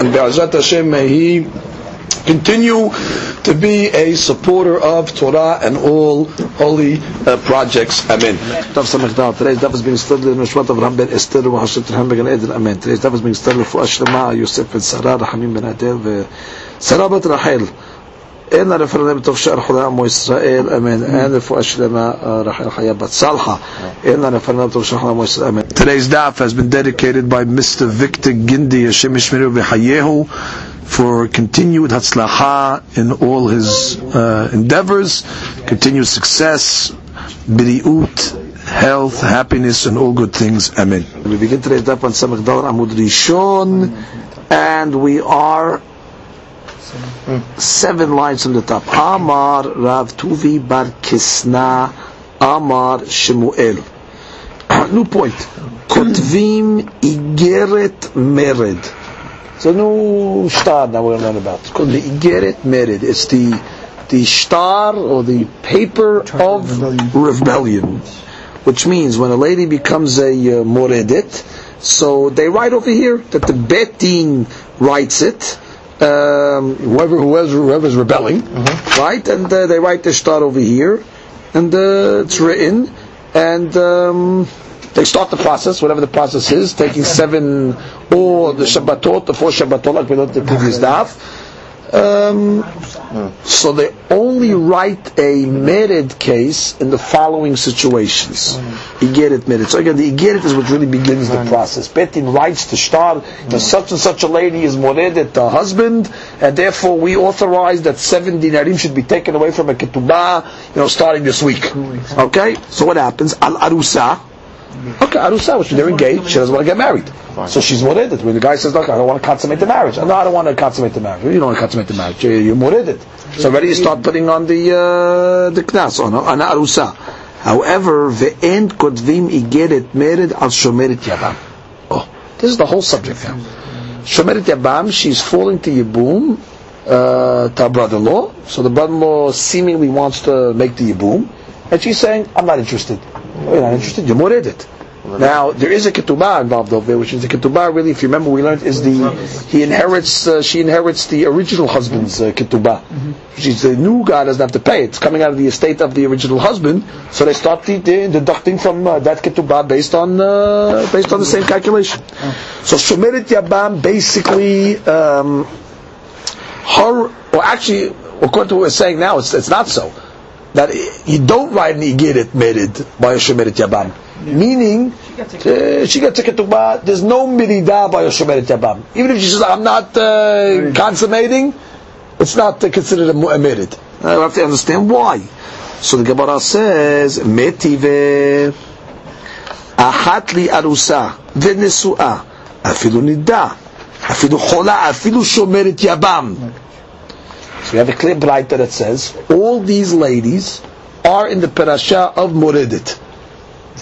and Be'ezrat Hashem may he continue to be a supporter of Torah and all holy uh, projects. Amen. Today's daf is being studied in Nishmat of Ram ben Esther wa Hashem Terham ben Eden. Amen. Today's daf is being studied for Ashlama, Yosef ben Sarah, Rahamim ben Adel, ve Sarah bat Rachel. אין בתוך שאר עמו ישראל, אמן. אין רפואה שלמה, רחל חיה בת סלחה. אין בתוך שאר עמו ישראל, אמן. Today's daf has been dedicated by Mr. Victor Gindi, Hashem Ishmeru v'chayehu, for continued hatzlacha in all his uh, endeavors, continued success, biri'ut, health, happiness, and all good things. Amen. We begin today's daf on Samach Dalet Amud Rishon, and we are seven lines from the top. Amar Rav Tuvi Bar Kisna Amar Shemuel. New point. Kotvim Igeret Mered. It's a new star now we're learn about. It's called the Igeret Mered. It's the the star or the paper of rebellion. Which means when a lady becomes a uh, so they write over here that the betin writes it, um, whoever whoever's, whoever's rebelling, right? And uh, they write the star over here, and uh, it's written, and um, they start the process, whatever the process is, taking seven or the Shabbatot, the four Shabbatot, like we learned the previous daf. Um, so they only write a merid case in the following situations. Mm. Igeret merid. So again, the igeret is what really begins the process. Betin writes to start that mm. such and such a lady is moredet, the husband, and therefore we authorize that seven dinarim should be taken away from a ketubah, you know, starting this week. Okay? So what happens? Al arusa. Okay, arusa, which they're engaged, she doesn't want to get married. So she's moredet. When the guy says, look, I don't want to consummate the marriage. No, I don't want to consummate the marriage. You don't want to consummate the marriage. You're, you're. So already you start putting on the, uh, the knas, on, on arusa. However, ve'en kotvim igeret mered al shomeret yabam. Oh, this is the whole subject now. Shomeret yabam, she's falling to yibum, uh, to her brother-in-law. So the brother-in-law seemingly wants to make the yibum. And she's saying, I'm not interested. You're not interested, you're. Now there is a ketubah involved over there, which is the ketubah. Really, if you remember, we learned is the he inherits, uh, she inherits the original husband's uh, ketubah. She's the new guy doesn't have to pay. It's coming out of the estate of the original husband, so they start the, the, deducting from uh, that ketubah based on uh, based on the same calculation. So shomeret yabam basically um, her, or actually, according to what we're saying now, it's it's not so that you don't write an igeret merid by a shomeret yabam. Meaning, uh, she gets a ketubah, there's no mirida by a shomeret yabam. Even if she says, I'm not uh, consummating, it's not uh, considered a, a merid. I have to understand why. So the Gemara says, metive אחת לי ארוסה ונשואה, אפילו נידה, אפילו חולה, אפילו שומרת יבם. So we have a clear Braita that says, all these ladies are in the parasha of Moredet.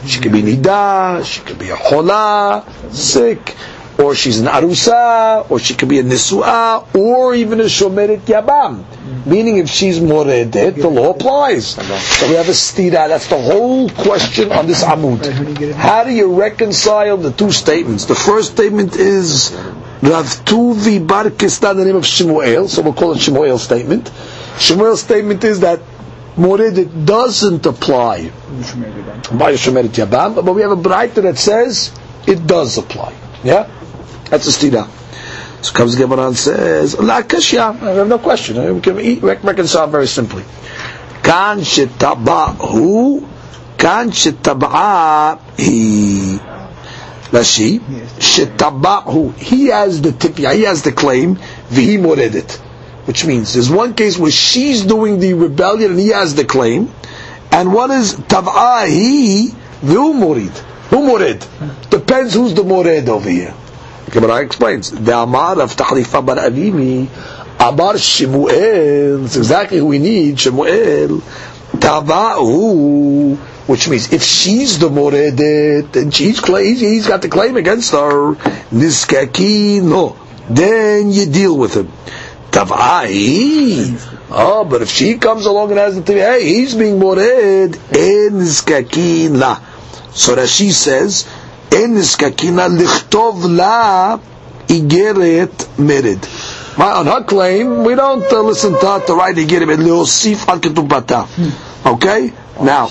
She could be nida, she could be a chola, sick, or she's an arusa, or she could be a nisua, or even a shomeret yabam. Meaning, if she's moredet, the law applies. So we have a stira. That's the whole question on this amud. How do you reconcile the two statements? The first statement is Rav Tuvi Bar Kistan, the name of Shemuel, so we'll call it Shemuel's statement. Shemuel's statement is that Moredet doesn't apply by Shemeret Yabam, but we have a Braita that says it does apply. Yeah? That's a stira. So comes Gemara and says, La kashya, I have no question. We can reconcile very simply. Kan shetaba'hu, kan shetab'a he. Rashi, shetaba'hu, he has the tipya, he has the claim, vihi moredet. Which means there's one case where she's doing the rebellion and he has the claim, and one is tab'ahi v'hu murid. Who morid? Depends who's the morid over here. Gemara explains. The Amar of Tahrifa bar Avimi, Amar Shemuel, it's exactly who we need, Shemuel, Tava'u, which means if she's the moredet uh, and she's claim, he's got the claim against her, niskaki no, then you deal with him. Tavai. Oh, but if she comes along and has the TV, hey, he's being mored, uh, en niskakin la. So Rashi says, en niskakin la lichtov la igeret mered. on her claim, we don't uh, listen to her to write igeret mered, leosif al ketubata. Hmm. Okay? Now,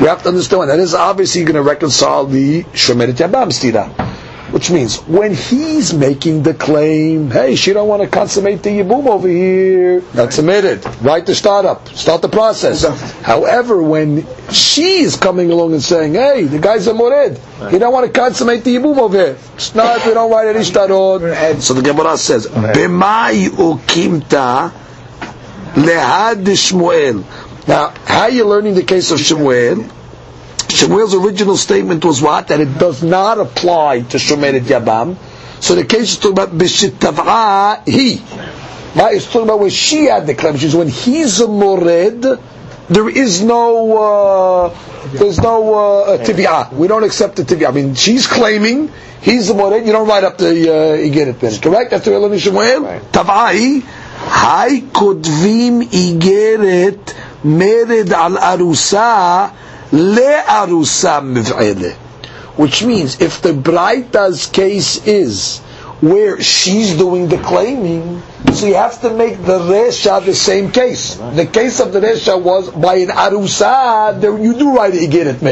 we have to understand that is obviously going to reconcile the Shemeret Yabam stira which means when he's making the claim, hey, she don't want to consummate the yibum over here, that's admitted. Right to start up, start the process. However, when she's coming along and saying, hey, the guy's a mored, he don't want to consummate the yibum over here. It's not, we don't write any shtarot. So the Gemara says, b'mai ukimta lehad Shmuel. Now, how are you learning the case of Shmuel? Shemuel's original statement was what? That it does not apply to Shomeret Yabam. So the case is talking about Bishitav'a he. Right? It's talking about when she had the claim. She's when he's a mored, there is no uh, there's no uh, tibia. We don't accept the tibia. I mean, she's claiming he's a mored. You don't write up the uh, igeret Correct? That's the Eloni Shemuel. Tav'ai. Hai kodvim igeret mered al arusa le'arusa miv'ele. Which means, if the Braita's case is where she's doing the claiming, so you have to make the Resha the same case. The case of the Resha was by an Arusa, you do write it, get it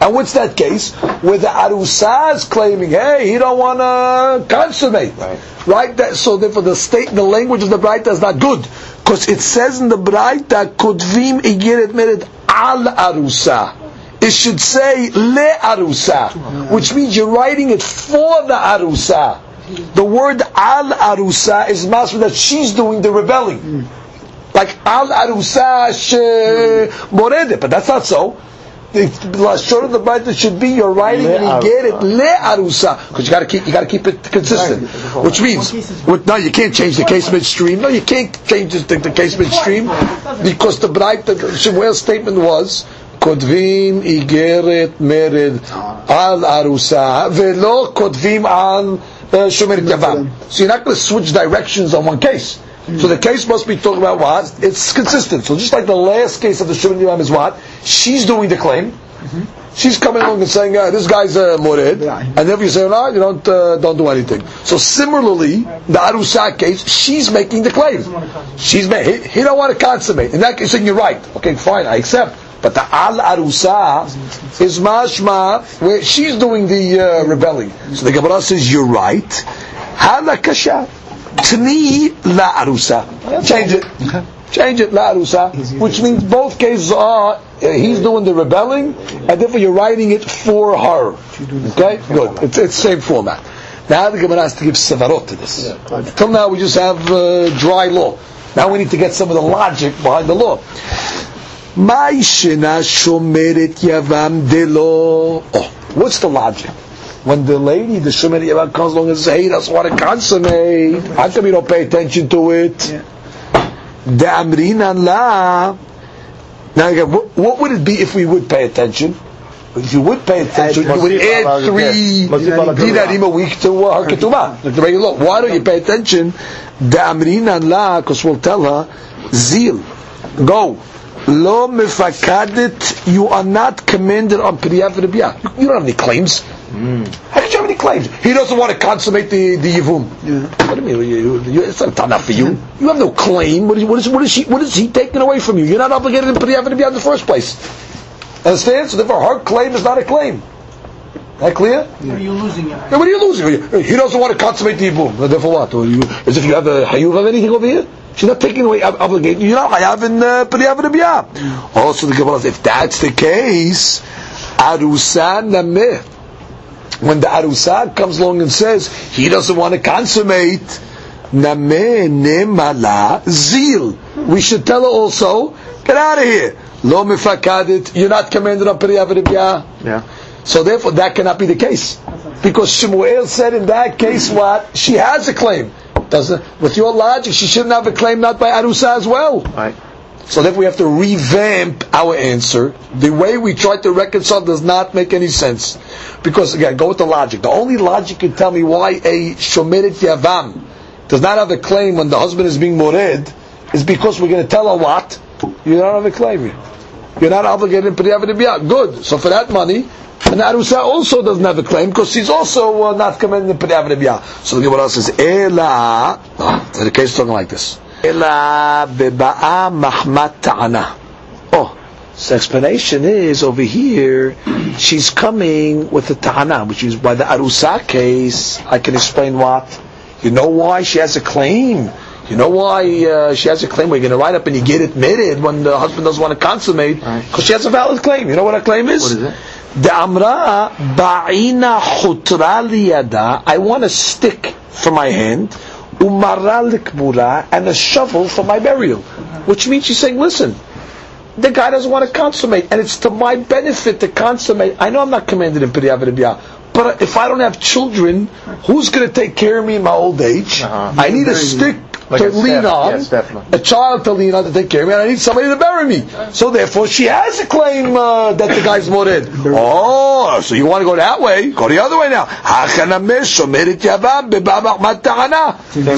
And what's that case? Where the Arusa is claiming, hey, he don't want to consummate. Right. right? That, so therefore the state, the language of the Braita is not good. Because it says in the Braita, Kudvim Igiret Mered al arusa. It should say le arusa, which means you're writing it for the arusa. The word al arusa is masr that she's doing the rebelling. Like al arusa morede, but that's not so The lashon of the Bible should be you're writing and you get it le arusa because you got to keep you got to keep it consistent. Which means, with, no, you can't change the case midstream. No, you can't change the, the case midstream because the bright the Shemuel's statement was כותבים איגרת מרד על ארוסה ולא כותבים על שומרת יבם. So you're not going to switch directions on one case. So the case must be talking about what? It's consistent. So just like the last case of the Shimon Yimam is what? She's doing the claim. Mm-hmm. She's coming along and saying, uh, "This guy's a uh, mored," and if you say, "No, you don't uh, don't do anything." So similarly, the Arusa case, she's making the claim. She's ma- he, he don't want to consummate. In that case, saying you're right. Okay, fine, I accept. But the al arusa is mashma where she's doing the uh, rebelling. So the Gemara says you're right. Halakasha. Tni la arusa. Change it. Change it la arusa, which means both cases are uh, he's doing the rebelling, and therefore you're writing it for her. Okay, good. It's it's same format. Now the Gemara has to give sevarot to this. Till now we just have uh, dry law. Now we need to get some of the logic behind the law. Oh, what's the logic? When the lady, the Shemer Yavam comes along and says, hey, that's what it consummate. How come you don't pay attention to it? The Amrinan la. Now again, what, what would it be if we would pay attention? If you would pay attention, you would add three dinarim a week to uh, her ketubah, like the regular law. Why don't you pay attention? The Amrinan la, because we'll tell her, zeal, go. Lo mefakadet, you are not commanded on Priyat You don't have any claims. Mm. How could you have any claims? He doesn't want to consummate the, the Yivum. Yeah. What do you mean? You, you, it's not enough for you. You have no claim. What is, what is, what is, he, what is he taking away from you? You're not obligated to put the in the first place. Understand? So therefore, her claim is not a claim. That clear? Yeah. What are you losing? Yeah, what are you losing? He doesn't want to consummate the Yibum. Therefore what? Or you, as if you have a Hayuv of anything over here? She's not taking away obligation. You're not Hayav in uh, Priyav and Also the Gemara says, if that's the case, Arusan Nameh when the Arusa comes along and says he doesn't want to consummate, zil. We should tell her also, get out of here. Lo mifakadit, you're not commanded on Periyah Yeah. So therefore, that cannot be the case. Because Shmuel said in that case what? She has a claim. Doesn't with your logic, she shouldn't have a claim not by Arusa as well. Right. So then we have to revamp our answer. The way we try to reconcile does not make any sense. Because again, go with the logic. The only logic can tell me why a Shomeret Yavam does not have a claim when the husband is being mored is because we're going to tell a what? You don't have a claim. You're not obligated to Priyavadibiyah. Good. So for that money, and Arusa also doesn't have a claim because she's also uh, not commended in Priyavadibiyah. So the Gemara says, Ela, oh, the case is talking like this. Ela beba'a mahmat ta'ana. Oh, so explanation is over here, she's coming with the ta'ana, which is by the Arusa case, I can explain what? You know why she has a claim? You know why uh, she has a claim? We're going to write up and you get admitted when the husband doesn't want to consummate because she has a valid claim. You know what her claim is? What is it? The amra ba'ina chutra liyada. I want a stick for my hand, umara likbura, and a shovel for my burial. Which means she's saying, listen, the guy doesn't want to consummate, and it's to my benefit to consummate. I know I'm not commanded in Piriyah but if I don't have children, who's going to take care of me in my old age? Uh-huh. I need a stick Like to lean step. on, Yes, a child to lean on to take care of me, and I need somebody to bury me. So therefore, she has a claim uh, that the guy's morid. Oh, so you want to go that way? Go the other way now.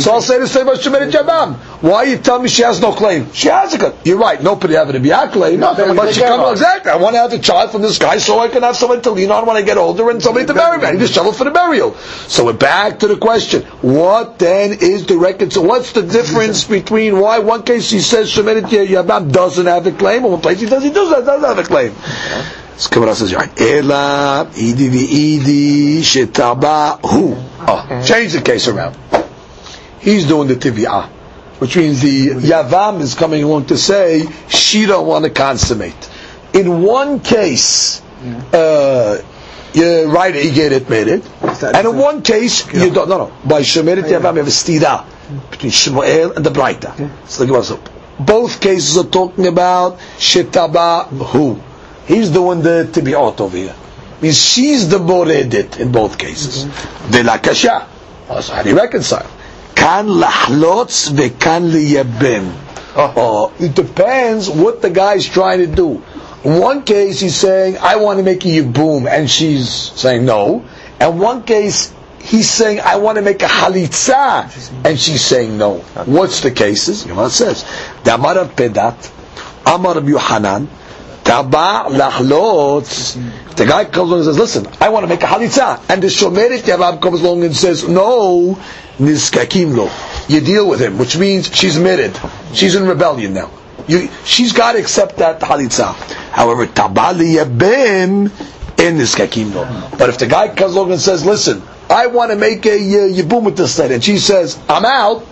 So I'll say the same about Shemerit Yabam. Why you tell me she has no claim? She has a claim. You're right. No Priyavadibiyah claim. No, then we but take she comes exactly. I want to have a child from this guy so I can have someone to lean on when I get older and somebody to bury me. I need a shovel for the burial. So we're back to the question. What then is the reconcil? What's the difference between why one case he says Shemerit Yabam doesn't have a claim, and one place he does he does, does have a claim? So Gemara says, right. Ela idi v'idi shetaba hu. Oh, change the case around. He's doing the tivi'ah, which means the yavam is coming along to say she don't want to consummate. In one case, uh, you're right, you get admitted, and in one case you don't. No, no. By shemeret yavam, you have a stira between Shmuel and the Braita. So the says, both cases are talking about shetaba who. He's doing the tibi'ot over here. Means she's the moredit in both cases. De la kasha. How do you reconcile? Kan lahlotz vekan liyabim. Oh, uh, it depends what the guy's trying to do. In one case, he's saying, I want to make a yibum, and she's saying no. And one case, he's saying, I want to make a halitza, and she's saying no. What's the cases? Gemara says, Damar Pedat, Amar Rav Yohanan, Taba lahlotz. The guy comes along and says, listen, I want to make a halitza. And the Shomeret Yavam comes along and says, no, nizkakim lo. You deal with him, which means she's married. She's in rebellion now. You, she's got to accept that halitza. However, tabali liyabim in nizkakim lo. But if the guy comes along and says, listen, I want to make a uh, yibum with this lady, and she says, I'm out,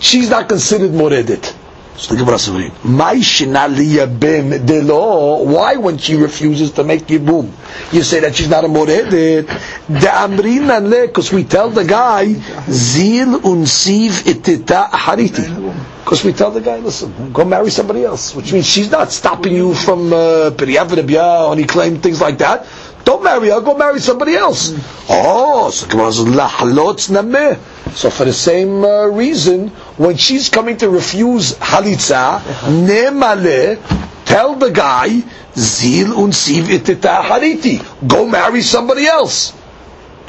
she's not considered moredit. So the Gemara says, "My shina liyabim de. Why, when she refuses to make yibum, you say that she's not a moredit? De amrina le, because we tell the guy zil unsiv itita hariti. Because we tell the guy, listen, go marry somebody else, which means she's not stopping you from uh, periyavadabiyah, any claim, things like that. Don't marry her, go marry somebody else. Oh, so Gemara says, So for the same uh, reason, when she's coming to refuse halitza, nemale, tell the guy, zil unsiv itita hariti, go marry somebody else.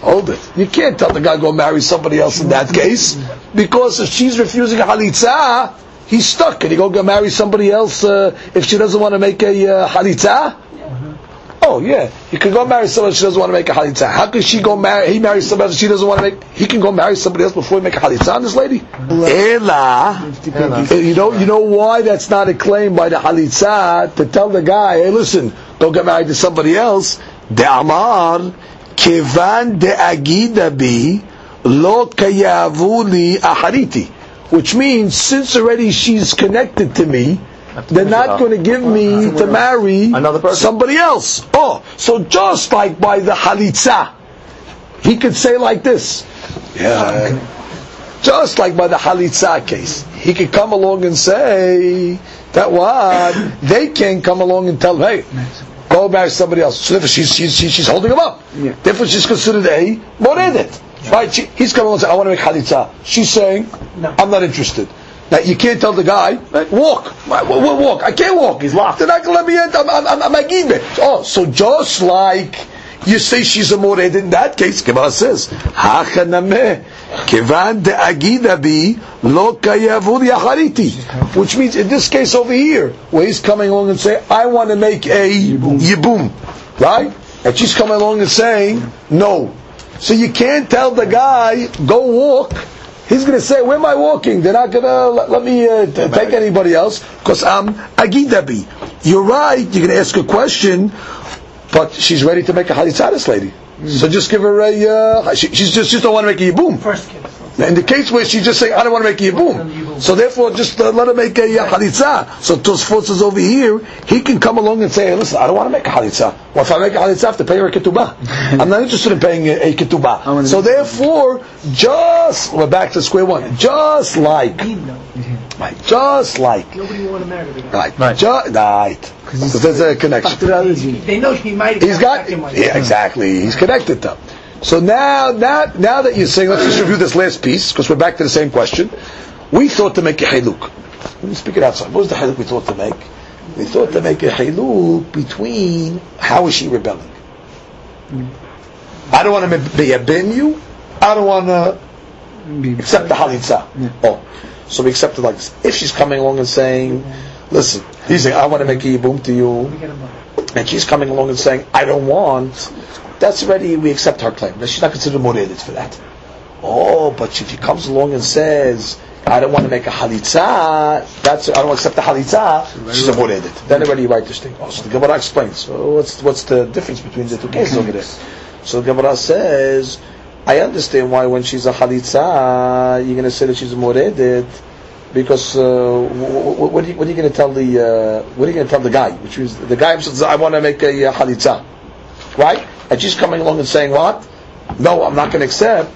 Hold it. You can't tell the guy go marry somebody else in that case, because if she's refusing halitza, he's stuck. Can he go marry somebody else uh, if she doesn't want to make a uh, halitza? Oh yeah, he can go marry someone she doesn't want to make a halitza. How can she go marry? He marries somebody else she doesn't want to make. He can go marry somebody else before he make a halitza on this lady. Ela, uh, you know, you know why that's not a claim by the halitza to tell the guy, hey, listen, don't get married to somebody else. De amar kevan de agida bi lo kayavu li ahariti, which means since already she's connected to me. They're not going to give me to marry Another person. somebody else. Oh, so just like by the halitza, he could say like this. Yeah. Just like by the halitza case, he could come along and say that what they can't come along and tell, hey, go marry somebody else. So therefore she's, she's, she's, she's holding him up. Yeah. Therefore she's considered a moredet. Right? She, he's coming along and saying, I want to make halitza. She's saying, No. I'm not interested. Now you can't tell the guy, "Hey, walk, walk. I can't walk. He's locked. They're not going to let me in. I'm, I'm, I'm. Oh, so just like you say she's a mored in that case, Gemara says, "Hachanameh kivan de bi lo kayavur yachariti," which means in this case over here, where he's coming along and saying, "I want to make a yibum," right? And she's coming along and saying, "No." So you can't tell the guy, "Go walk." He's going to say, "Where am I walking?" They're not going to let, let me uh, t- take anybody else because I'm agidabi. You're right. You're going to ask a question, but she's ready to make a halitzah, this lady. So just give her a. Uh, she, she's just just don't want to make a yibum. First case. In the case where she's just saying, I don't want to make a yibum. So therefore, just uh, let him make a halitza. So Tosfos is over here. He can come along and say, hey, listen, I don't want to make a halitza. Well, if I make a halitza, I have to pay her a ketubah. I'm not interested in paying a, a ketubah. So therefore, just, we're back to square one. Just like, right, just like, Nobody want to marry the guy. right, Right. Ju- right. Because there's a connection. They know he might. He's got, yeah, exactly. He's connected to. So now, now, now that you're saying, let's just review this last piece because we're back to the same question. We thought to make a haluk. Let me speak it outside. What was the haluk we thought to make? We thought to make a haluk between how is she rebelling? I don't want to be a bin you. I don't want to accept the halitza. Oh, so we accept it like this. If she's coming along and saying, "Listen," he's saying, "I want to make a yibum to you," and she's coming along and saying, "I don't want," that's already we accept her claim. She's not considered moredet for that. Oh, but if she comes along and says, "I don't want to make a halitza," that's I don't accept the halitza. She's a moredet. Then already you write this thing. Oh, so the Gemara explains. So what's what's the difference between the two cases over there? So the Gemara says, "I understand why when she's a halitza, you're going to say that she's a moredet." Because uh, wh- wh- what are you, you going to tell the uh, what are you going to tell the guy? Which means the guy says, "I want to make a uh, halitza," right? And she's coming along and saying, "What? No, I'm not going to accept."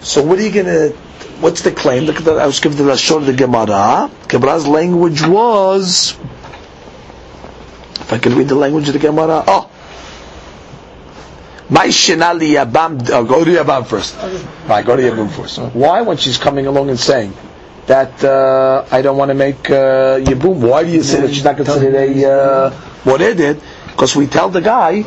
So what are you going to? What's the claim? Look at the, I was giving the lashon of the Gemara. Gemara's language was. If I can read the language of the Gemara, oh. My shenali yabam. Oh, go to yabam first. Right, go to yabam first. Why, when she's coming along and saying that uh, I don't want to make uh, why do you say that she's not considered a uh, what it did? Because we tell the guy,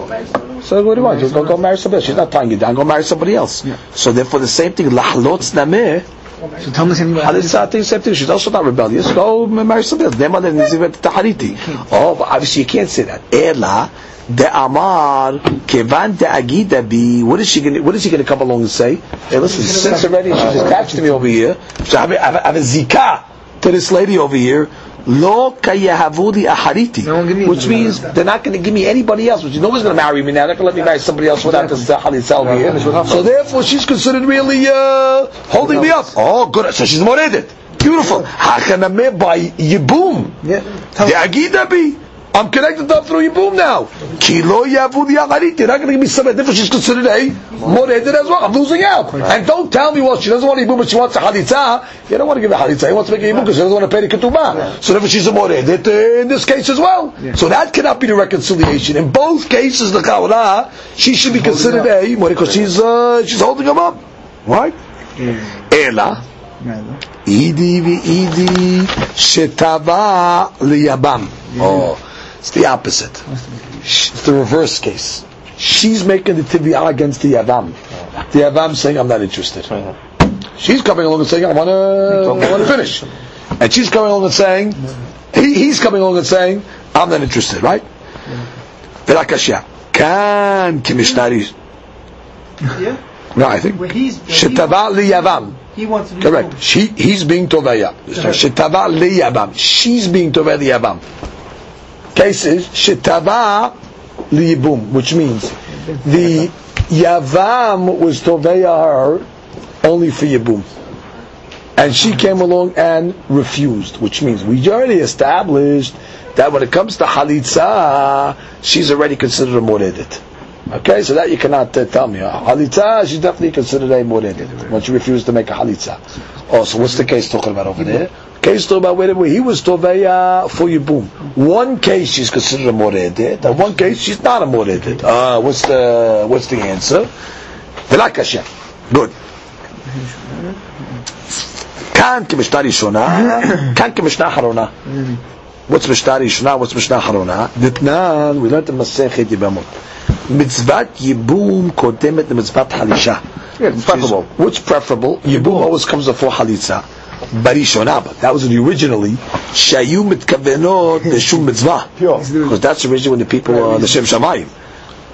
so what do you want? Just go, go marry somebody else. She's not tying you down. Go marry somebody else. So therefore, the same thing. Lahlotz nameh. So tell me something about thing, same thing. She's also not rebellious. Go marry somebody else. Nema le nizivet tahariti. Oh, but obviously you can't say that. Ela de amar kevan de agida bi. What is she going? to What is she going to come along and say? Hey, listen, since already she's attached to me over here, so I have, I have, I have a zika to this lady over here. Lo kayahavudi ahariti, No one give which means they're not going to give me anybody else. Which no one's going to marry me now. They're going to let me marry somebody else without this here. So therefore, she's considered really uh, holding me up. Oh, good. So she's moredet. Beautiful. Hachanameh by yibum. Yeah. The agida bi. I'm connected up through Yibum now. Kilo yavud yagarit. You're not going to give me something different. She's considered a moredet as well. I'm losing out. And don't tell me, well, she doesn't want Yibum, but she wants a halitza. You don't want to give her halitza. He wants to make a Yibum because she doesn't want to pay the ketubah. So therefore she's a moredet uh, in this case as well. So that cannot be the reconciliation. In both cases, the kawra, she should be considered a moredet because she's, uh, she's holding him up. Right? Ela. Idi v'idi shetava liyabam. Oh, it's the opposite. It's the reverse case. She's making the tibia against the yavam. The yavam saying, "I'm not interested." She's coming along and saying, "I want to, I want to finish," and she's coming along and saying, he, "He's coming along and saying, I'm not interested." Right? Verakashya. Kan kimishnari. Yeah. No, I think Where he's. where he shetava wants- liyavam. He wants to Correct. She, he's being tovaya. Shetava liyabam. She's being tovaya liyabam. Case is shetava liyibum, which means the yavam was tovaya her only for yibum. And she came along and refused, which means we already established that when it comes to halitza, she's already considered a moredet. Okay, so that you cannot uh, tell me. Uh, halitza, she's definitely considered a moredet when she refused to make a halitza. Oh, so what's the case talking about over there? Case talking about where he was toveya for yibum. One case she's considered a moredet, and one case she's not a moredet. Uh, what's the what's the answer? V'la kasha. Good. כאן כמשנה ראשונה, כאן כמשנה אחרונה. What's משנה ראשונה, what's משנה אחרונה? דתנן, we learned in מסכת יבמות. מצוות ייבום קודמת למצוות חלישה. Yeah, it's preferable. Which preferable? Yibum always comes before halitza. Barishona, but that was originally shayu mitkavenot leshum mitzvah. Pure. Because that's originally when the people uh, the Shem Shamayim.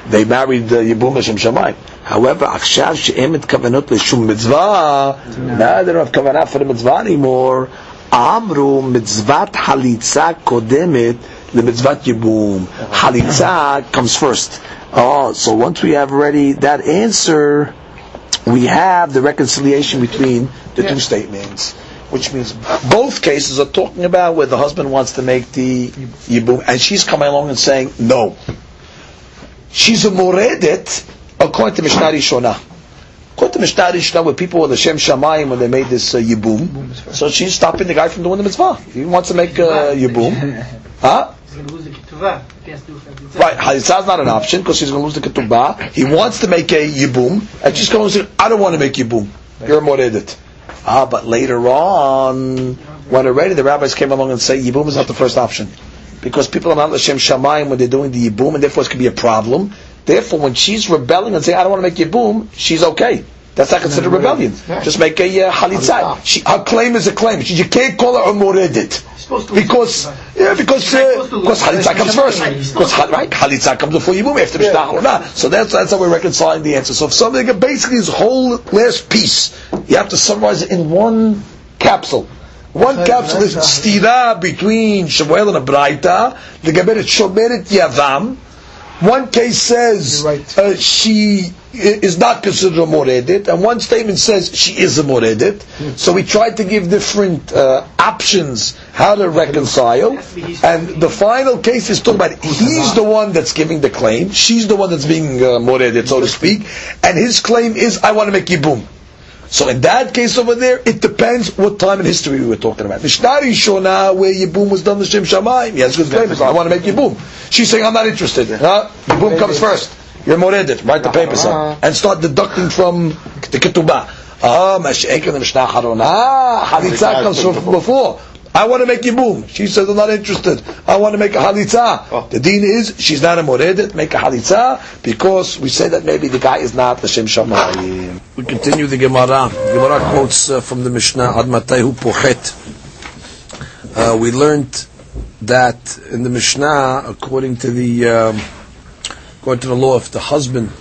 They married uh, Yibum Shem Shamayim. However, achshav she'em mitkavenot leshum mitzvah. Now they don't have kavanah for the mitzvah anymore. Amru mitzvat halitza kodemet lemitzvat Yibum. Halitza comes first. Oh, so once we have already that answer, we have the reconciliation between the two statements, which means both cases are talking about where the husband wants to make the yibum, and she's coming along and saying no. She's a moredet according to Mishnah Rishonah. According to Mishnah Rishonah, where people were the Shem Shamayim when they made this uh, yibum, so she's stopping the guy from doing the mitzvah. He wants to make uh, yibum, huh? He's going to lose the ketuvah. He has to. Right, halitzah is not an option because she's going to lose the ketubah. He wants to make a yibum, and she's going to say, "I don't want to make yibum. You're a moredet." Ah, but later on, when already the rabbis came along and say yibum is not the first option, because people are not l'shem shamayim when they're doing the yibum, and therefore it could be a problem. Therefore, when she's rebelling and saying, "I don't want to make yibum," she's okay. That's not considered rebellion. Just make a uh, halitzah. She, her claim is a claim. She, you can't call her a to Because, yeah, because, uh, because halitzah comes first. Because, right, halitzah comes before yibum after mishnah. So that's, that's how we're reconciling the answer. So if something, basically this whole last piece, you have to summarize it in one capsule. One capsule is stira between Shemuel and Abraita, the Geberet Shomeret Yavam. One case says uh, she is not considered a moredet, and one statement says she is a moredet. So we tried to give different uh, options how to reconcile, and the final case is talking about he's the one that's giving the claim, she's the one that's being uh, moredet, so to speak, and his claim is I want to make yibum. So in that case over there, it depends what time in history we were talking about. Mishnah Rishona, where Yibum was done the Shem Shamayim, yes, good claim. I want to make Yibum. She's saying, I'm not interested. Huh? Yibum comes first. You're Moredet. Write the papers up. And start deducting from the Ketubah. Ah, Mashiach and the Mishnah Harona. Halitza comes from before. I want to make Yibum. She says, I'm not interested. I want to make a Halitza. The deen is, she's not a Moredet, make a Halitza, because we say that maybe the guy is not the Shem Shamayim. We continue the Gemara. Gemara quotes uh, from the Mishnah, Ad Matayu Pochet. Uh, we learned that in the Mishnah, according to the um, according to the law, if the husband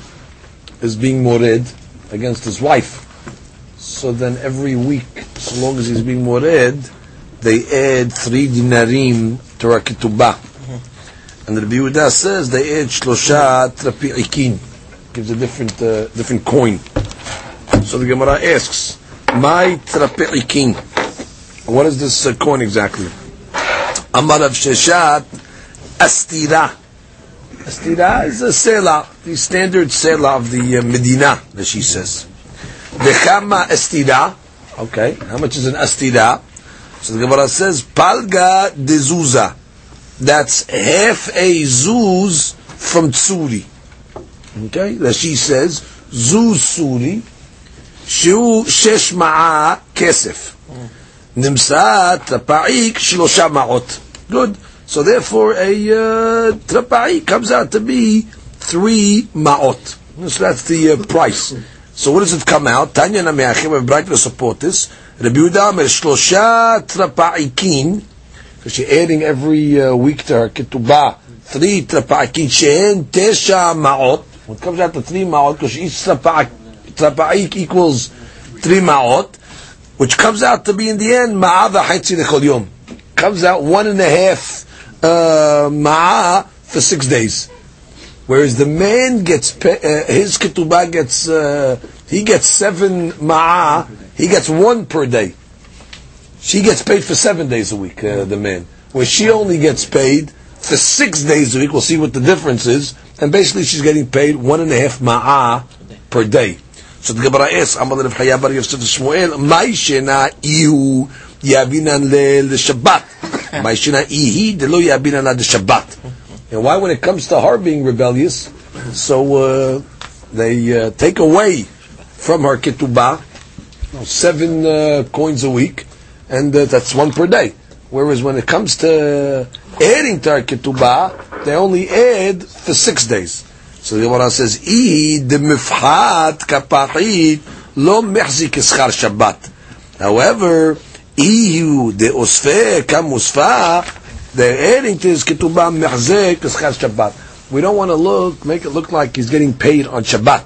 is being mored against his wife, so then every week, so long as he's being mored, they add three dinarim to her ketubah. And the Rabbi Yehuda says they add shlosha trapi'ikin, gives a different uh, different coin. So the Gemara asks, "My trapi'ikin, what is this uh, coin exactly?" Amar Rav Sheshet, astira. Astira is a sela, the standard sela of the uh, Medina, that she says. Vechama astira. Okay, how much is an astira? So the Gemara says, palga de zuza. That's half a zuz from tsuri. Okay, that she says, zuz suri, שהוא שש מעה כסף. נמסה טרפאיק שלושה מעות. Good. So therefore, a uh, comes out to be three ma'ot. So that's the uh, price. So what does it come out? Tanya Nameachim, we have bright to support this. Rabbi Yehuda is Shlosha Trapaikin, because she's adding every uh, week to her ketubah, three Trapaikin, sheen Tesha Ma'ot. It comes out to three Ma'ot, because each Trapaik equals three Ma'ot, which comes out to be in the end ma'ava Haitzi Lechol Yom. Comes out one and a half uh, ma'a for six days. Whereas the man gets, uh, his ketubah gets, uh, he gets seven ma'a, he gets one per day. She gets paid for seven days a week, uh, the man. Where she only gets paid for six days a week, we'll see what the difference is. And basically she's getting paid one and a half ma'a per day. So the Gemara asks, Amar Rav Chaya Bar Yosef Shmuel, Maishena ihu yavinan le Shabbat. And why, when it comes to her being rebellious, so uh, they uh, take away from her ketubah seven uh, coins a week, and uh, that's one per day. Whereas when it comes to adding to her ketubah, they only add for six days. So the Gemara says, "Ihi de mifhat kapahit lo mehzik eschar Shabbat." However, ihu de osfe kam they're adding to his ketubah mechzek eschar Shabbat. We don't want to look, make it look like he's getting paid on Shabbat.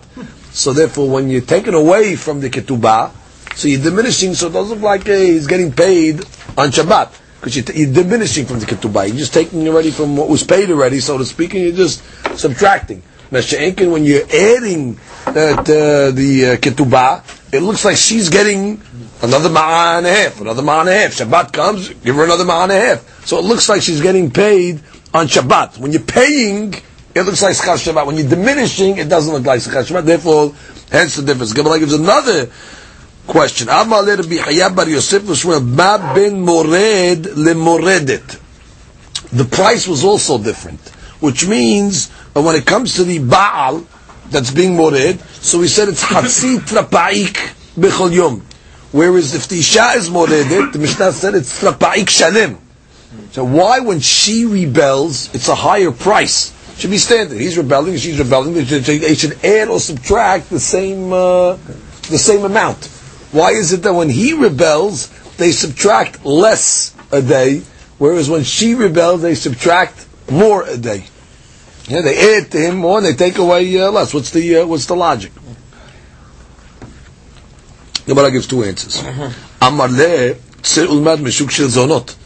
So therefore, when you take it away from the ketubah, so you're diminishing, so it doesn't look like he's getting paid on Shabbat. Because you're, you're, diminishing from the ketubah. You're just taking already from what was paid already, so to speak, and you're just subtracting. Mesha'enkin, when you're adding uh, the uh, ketubah, it looks like she's getting another ma'ah and a half, another ma'ah and a half. Shabbat comes, give her another ma'ah and a half. So it looks like she's getting paid on Shabbat. When you're paying, it looks like Schar Shabbat. When you're diminishing, it doesn't look like Schar Shabbat. Therefore, hence the difference. Gemara gives another question. Mored le The price was also different, which means when it comes to the Baal that's being mored, so we said it's Hatzi Trapa'ik Bechol Yom. Whereas if the Isha is moredet, the Mishnah said it's Trapa'ik Shalem. So why when she rebels, it's a higher price? Should be standard. He's rebelling, she's rebelling. They should, they should add or subtract the same uh, the same amount. Why is it that when he rebels, they subtract less a day, whereas when she rebels, they subtract more a day? Yeah, they add to him more, and they take away uh, less. What's the uh, what's the logic? Gemara gives two answers. Amar le ulmad meshuk shel zonot.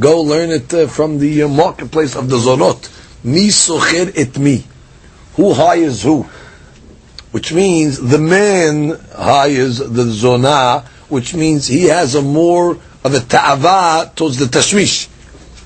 Go learn it uh, from the uh, marketplace of the zonot. Mi socher et mi. Who hires who? Which means the man hires the zonah, which means he has a more of a ta'ava towards the tashmish.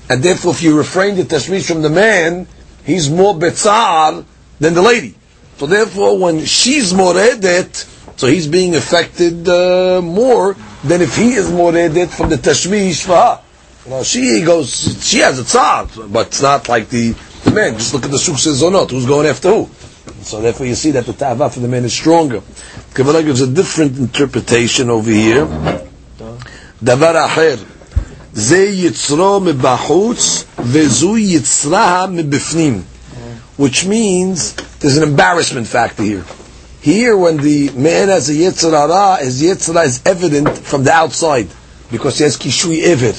And therefore, if you refrain the tashmish from the man, he's more betzar than the lady. So therefore, when she's moredet, so he's being affected uh, more than if he is moredet from the tashmish for her. Well, she goes, she has a tzad, but it's not like the, the man. Just look at the success or not. Who's going after who? So therefore you see that the ta'ava for the man is stronger. Kabbalah gives a different interpretation over here. Davar acher. זה יצרו מבחוץ וזו יצרה מבפנים. Which means there's an embarrassment factor here. Here, when the man has a yitzrara, his yitzrara is evident from the outside because he has kishui ever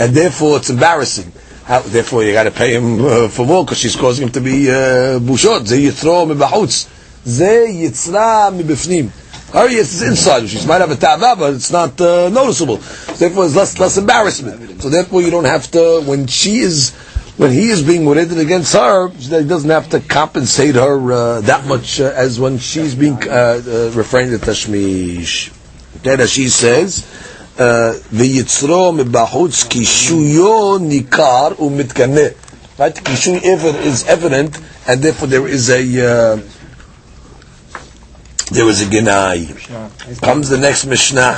and therefore it's embarrassing. How, therefore, you got to pay him uh, for more because she's causing him to be uh, bushot. Ze yitro mibahutz. Ze yitzra mibifnim. Her yes is inside. She might have a ta'ava, but it's not uh, noticeable. Therefore, it's less less embarrassment. So therefore, you don't have to when she is when he is being moraded against her, he doesn't have to compensate her uh, that much uh, as when she's being uh, uh, refrained to tashmish. Then, as she says. ויצרו מבחוץ קישויו ניכר ומתקנא. Right? Kishui ever is evident, and therefore there is a uh, there is a genai. Comes the next Mishnah.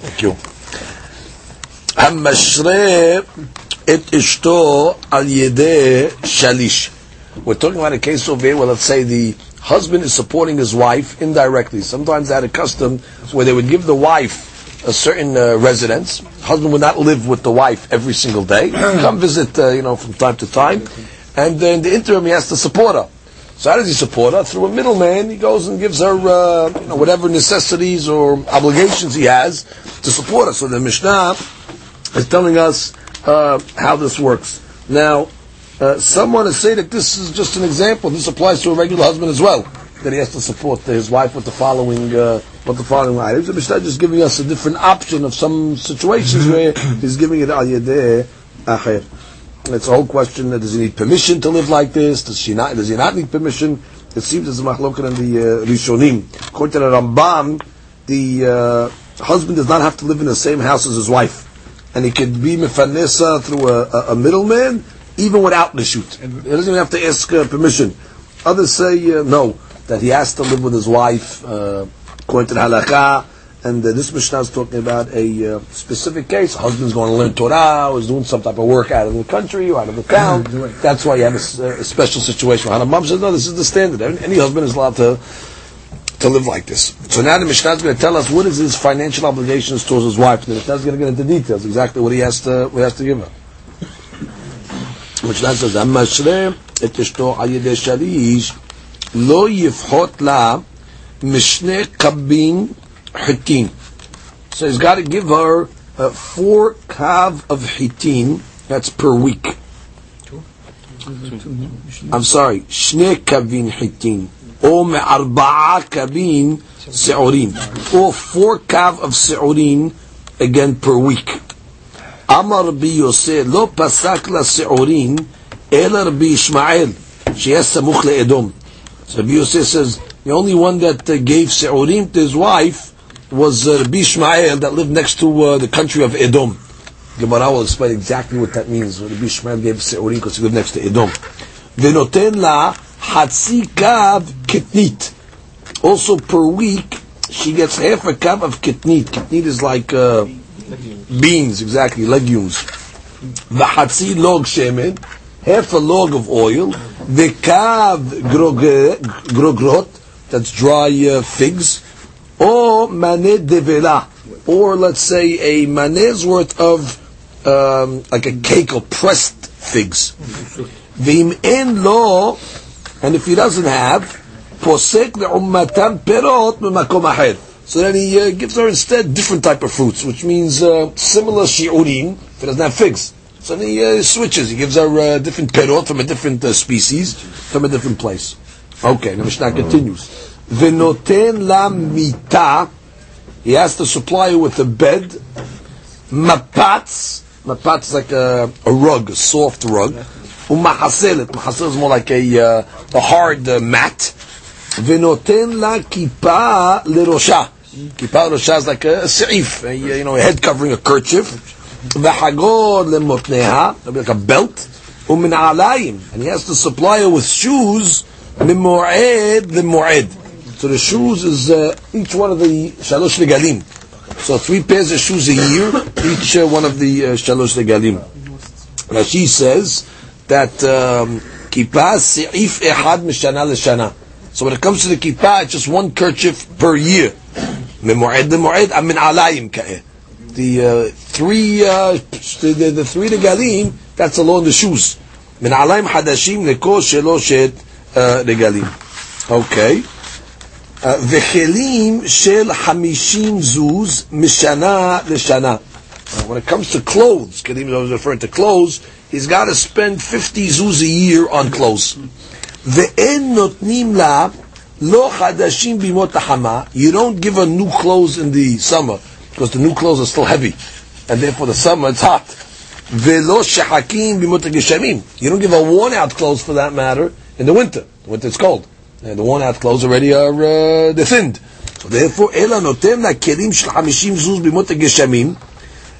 Thank you. המשרה את אשתו על ידי שליש. We're talking about a case over here where let's say the husband is supporting his wife indirectly. Sometimes they had a custom where they would give the wife a certain uh, residence. Husband would not live with the wife every single day. Come visit, uh, you know, from time to time. And in the interim, he has to support her. So how does he support her? Through a middleman, he goes and gives her uh, you know, whatever necessities or obligations he has to support her. So the Mishnah is telling us uh, how this works. Now, uh, someone has said that this is just an example. This applies to a regular husband as well that he has to support his wife with the following uh, with the following items. The Mishnah is giving us a different option of some situations mm-hmm. where he's giving it al yedeh acher. It's a whole question: that Does he need permission to live like this? Does she not? Does he not need permission? It seems as a machloket in the uh, Rishonim. According to the Rambam, the uh, husband does not have to live in the same house as his wife, and he could be mefanesa through a, a, a middleman, even without nishut. He doesn't even have to ask uh, permission. Others say uh, no that he has to live with his wife, uh, according to the halakha, and uh, this Mishnah is talking about a uh, specific case. A husband's going to learn Torah, or is doing some type of work out of the country or out of the town. That's why you have a special situation. Hana mom says, no, this is the standard. Any husband is allowed to to live like this. So now the Mishnah is going to tell us what is his financial obligations towards his wife. The Mishnah is going to get into details exactly what he has to what he has to give her. Mishnah says, "Amashre et eshto ayede shalish lo yifhot la mishne kabin hitin." So he's got to give her uh, four kav of hitin. That's per week. I'm sorry, shne kabin hitin. או מארבעה קבין שעורין, or four kav of שעורין, again per week. אמר רבי יוסי, לא פסק לשעורין, אלא רבי ישמעאל, שיהיה סמוך לאדום. So Rabbi Yosef says, the only one that uh, gave Se'urim to his wife was uh, Rabbi Ishmael that lived next to uh, the country of Edom. Gemara will explain exactly what that means. Rabbi Ishmael gave Se'urim because he lived next to Edom. ונותן לה Hatsi kav kitnit. Also per week, she gets half a cup of kitnit. Kitnit is like uh, beans. exactly, legumes. The V'hatsi log shemen, half a log of oil. The V'kav grogrot, that's dry uh, figs. Or maneh devela, or let's say a maneh's worth of um, like a cake of pressed figs. V'im en lo and if he doesn't have, posek le'ummatam perot memakom aher. So then he uh, gives her instead different type of fruits, which means uh, similar shi'urin, if he doesn't have figs. So then he uh, switches. He gives her uh, different perot from a different uh, species, from a different place. Okay, the Mishnah continues. V'noten la mita, he has to supply her with a bed, mapats, mapats is like a, a rug, a soft rug, umahaselet, mahaselet is more like a, uh, a hard uh, mat, v'noten la kippah lerosha, kippah lerosha is like a, a seif, a, you know, a head covering a kerchief, v'hagod lemotneha, that'll be like a belt, umin alayim, and he has to supply her with shoes, mimu'ed lemu'ed. So the shoes is uh, each one of the shalosh regalim. So three pairs of shoes a year, each uh, one of the uh, shalosh regalim. Rashi says that um, kippah se'if ehad mishana l'shana. So when it comes to the kippah, it's just one kerchief per year. Memu'ed lemu'ed, amin alayim ka'eh. The uh, three, uh, the, the, the three regalim, that's alone the shoes. Min alayim hadashim leko sheloshet uh, regalim. Okay. וכלים של חמישים זוז משנה לשנה. When it comes to clothes, Kedim is referring to clothes, he's got to spend 50 zuz a year on clothes. ואין נותנים לה לא חדשים בימות החמה, you don't give her new clothes in the summer, because the new clothes are still heavy, and therefore the summer it's hot. ולא שחקים בימות הגשמים, you don't give her worn out clothes for that matter in the winter, the winter it's cold. And the worn out clothes already are uh, they're thinned. So therefore, אלא נותן לה כלים של 50 זוז בימות הגשמים.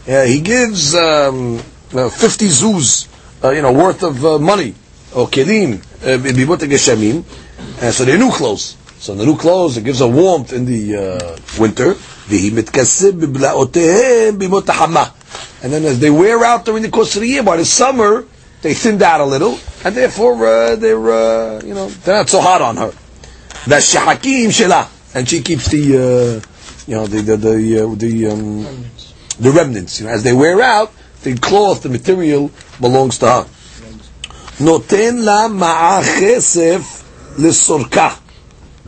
Uh, he gives um, uh, 50 zuz, uh, you know, worth of uh, money, or kelim, bibotek and so they're new clothes. So the new clothes, it gives a warmth in the uh, winter. And then as they wear out during the course of the year, by the summer, they thinned out a little, and therefore uh, they're, uh, you know, they're not so hot on her. Shela. And she keeps the, you know, the, the, the, the, um, the remnants. You know, as they wear out, the cloth, the material belongs to her. Noten la ma'achesef lesorka.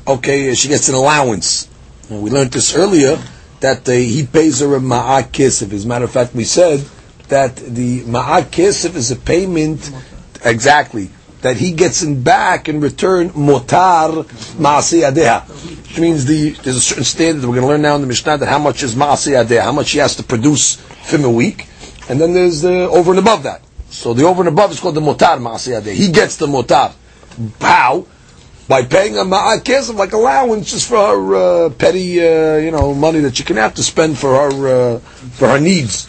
Okay, she gets an allowance. And we learned this earlier that uh, he pays her a ma'akesef. As a matter of fact, we said that the ma'akesef is a payment exactly that he gets in back in return motar ma'asiyadeha. Which means the, there's a certain standard we're going to learn now in the Mishnah that how much is ma'asiyadeha, how much he has to produce from a week and then there's the over and above that. So the over and above is called the motar ma'aseh adeha. He gets the motar. How? By paying a ma'at kesef, like allowance just for her uh, petty, uh, you know, money that she can have to spend for her uh, for her needs.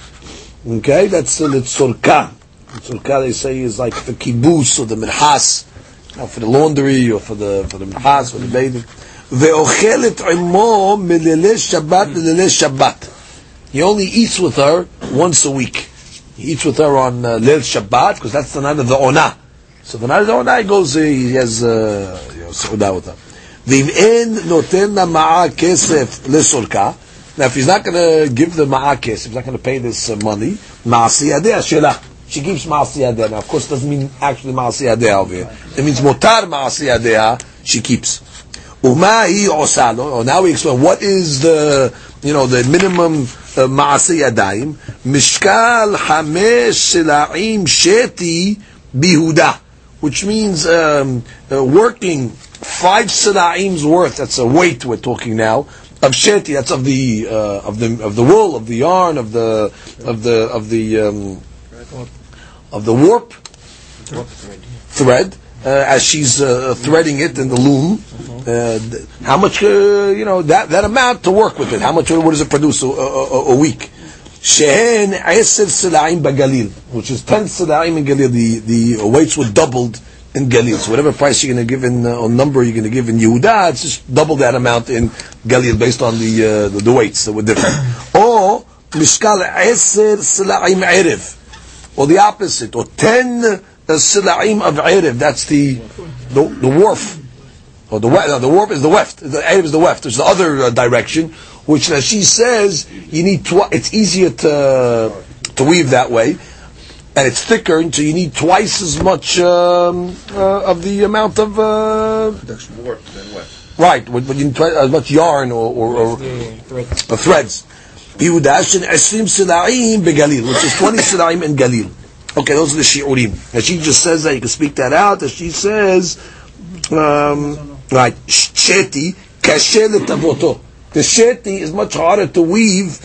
Okay, that's uh, the tzorka. Tzorka they say is like the kibbutz or the minhas, you know, for the laundry or for the for the minhas for the bathing. ואוכלת עמו מלילי שבת ללילי שבת. He only eats with her once a week. He eats with her on uh, Leil Shabbat, because that's the night of the Ona. So the night of the Ona, he goes, uh, he has, uh, you know, Seudah with her. ואם אין נותן למעה כסף לסולקה, now if he's not going to give the ma'a kesef, he's not going to pay this uh, money, ma'asiyadeh shelah. She gives ma'asiyadeh. Now of course it doesn't mean actually ma'asiyadeh over here. It means motar ma'asiyadeh, she keeps. Uma hi osalo. Oh, now we explain what is the, you know, the minimum uh, ma'asiyadayim. Mishkal hamesh sila'im sheti bihuda. Which means um, uh, working five sila'im's worth, that's a weight we're talking now, of sheti, that's of the uh, of the of the wool, of the yarn, of the of the of the um, of the warp thread, uh, as she's uh, threading it in the loom. Uh, how much, uh, you know, that, that amount to work with it? How much? What does it produce a, a, a week? Shehen Eser Silaim Bagalil, which is ten Silaim in Galil. The the weights were doubled in Galil. So whatever price you're going to give in uh, or number you're going to give in Yehuda, it's just double that amount in Galil based on the uh, the, the, weights that were different. or Mishkal Eser Silaim Erev, or the opposite, or ten uh, Silaim of Erev. That's the the, the warp. Or the no, the warp is the weft. The Erev is the weft. There's the other uh, direction, which as she says, you need. Tw- it's easier to to weave that way and it's thicker, and so you need twice as much um, uh, of the amount of uh, warp than weft. Right, but you need twice as much yarn or, or, or, or threads. Yehudash and Esrim Silaim begalil, which is 20 Silaim in Galil. Okay, those are the Shi'urim. And she just says that, you can speak that out, as she says, um, right, Sheti, kashe letavoto. The Sheti is much harder to weave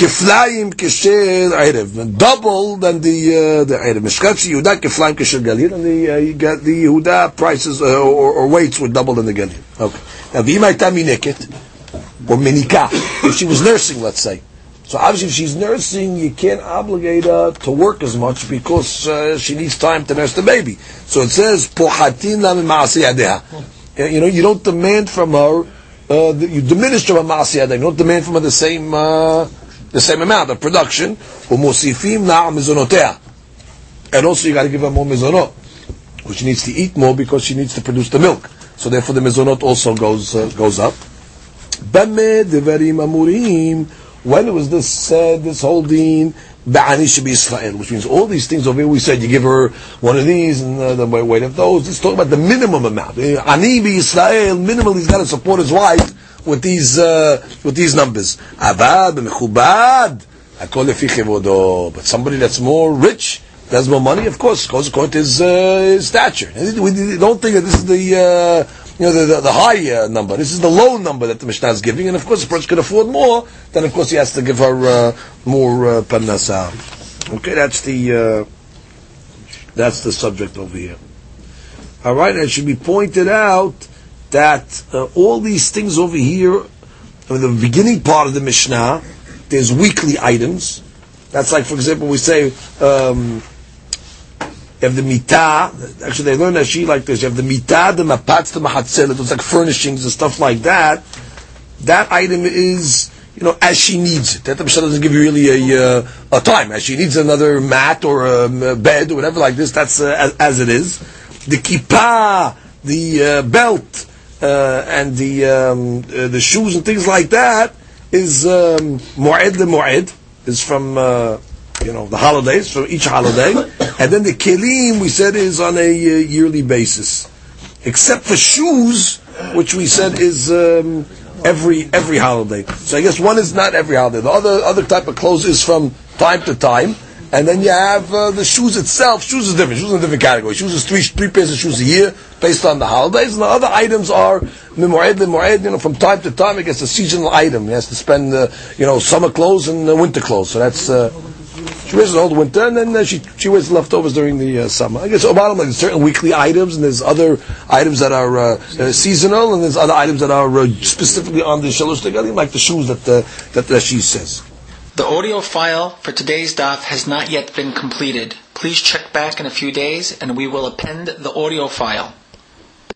כפליים כשל ערב, double than the uh, the ערב. משקל יהודה כפליים כשל גליל, and the, uh, you got the יהודה prices uh, or, or weights were double than the גליל. Okay. Now, ואם הייתה מינקת, or מניקה, if she was nursing, let's say, so obviously if she's nursing, you can't obligate her to work as much because uh, she needs time to nurse the baby. So it says, פוחתין לה ממעשי ידיה. you know, you don't demand from her, uh, you diminish from her masiyad, you don't demand from her the same, uh, the same amount of production. And also you gotta give her more mizonot, which needs to eat more because she needs to produce the milk. So therefore the mizonot also goes, uh, goes up. When was this said, this whole deen, Ba'ani should be Israel, which means all these things over here we said, you give her one of these and uh, the weight of those. Let's talk about the minimum amount. Ani be Israel, minimally he's got to support his wife with these uh, with these numbers. Abad mechubad, akol lefi But somebody that's more rich, has more money, of course, goes according to his, uh, his stature. We don't think that this is the uh, you know the, the, the high uh, number. This is the low number that the Mishnah is giving, and of course, the person can afford more. Then, of course, he has to give her uh, more uh, parnasa. Okay, that's the uh, that's the subject over here. All right, and it should be pointed out that uh, all these things over here, in the beginning part of the Mishnah, there's weekly items. That's like, for example, we say, um, you have the mitah. Actually, they learn she like this. You have the mitah, the mapatz, the mahatzelet. It's like furnishings and stuff like that. That item is, you know, as she needs it. That Mishnah doesn't give you really a, uh, a time. As she needs another mat or a bed or whatever like this, that's uh, as, as, it is. The kippah, the uh, belt, uh, and the um, uh, the shoes and things like that is um, mu'ed the mu'ed is from uh, you know the holidays from each holiday, and then the kelim we said is on a uh, yearly basis, except for shoes, which we said is. Um, every every holiday. So I guess one is not every holiday. The other other type of clothes is from time to time. And then you have uh, the shoes itself. Shoes is different. Shoes is a different category. Shoes is three three pairs of shoes a year based on the holidays. And the other items are mimoed mimoed. You know, from time to time, it gets a seasonal item. He has to spend uh, you know summer clothes and uh, winter clothes. So that's. Uh, she wears it all the winter, and then uh, she she wears leftovers during the uh, summer. I guess so bottom line, there's certain weekly items, and there's other items that are uh, uh, seasonal, and there's other items that are uh, specifically on the shalosh regalim, like the shoes that, uh, that that she says. The audio file for today's daf has not yet been completed. Please check back in a few days and we will append the audio file.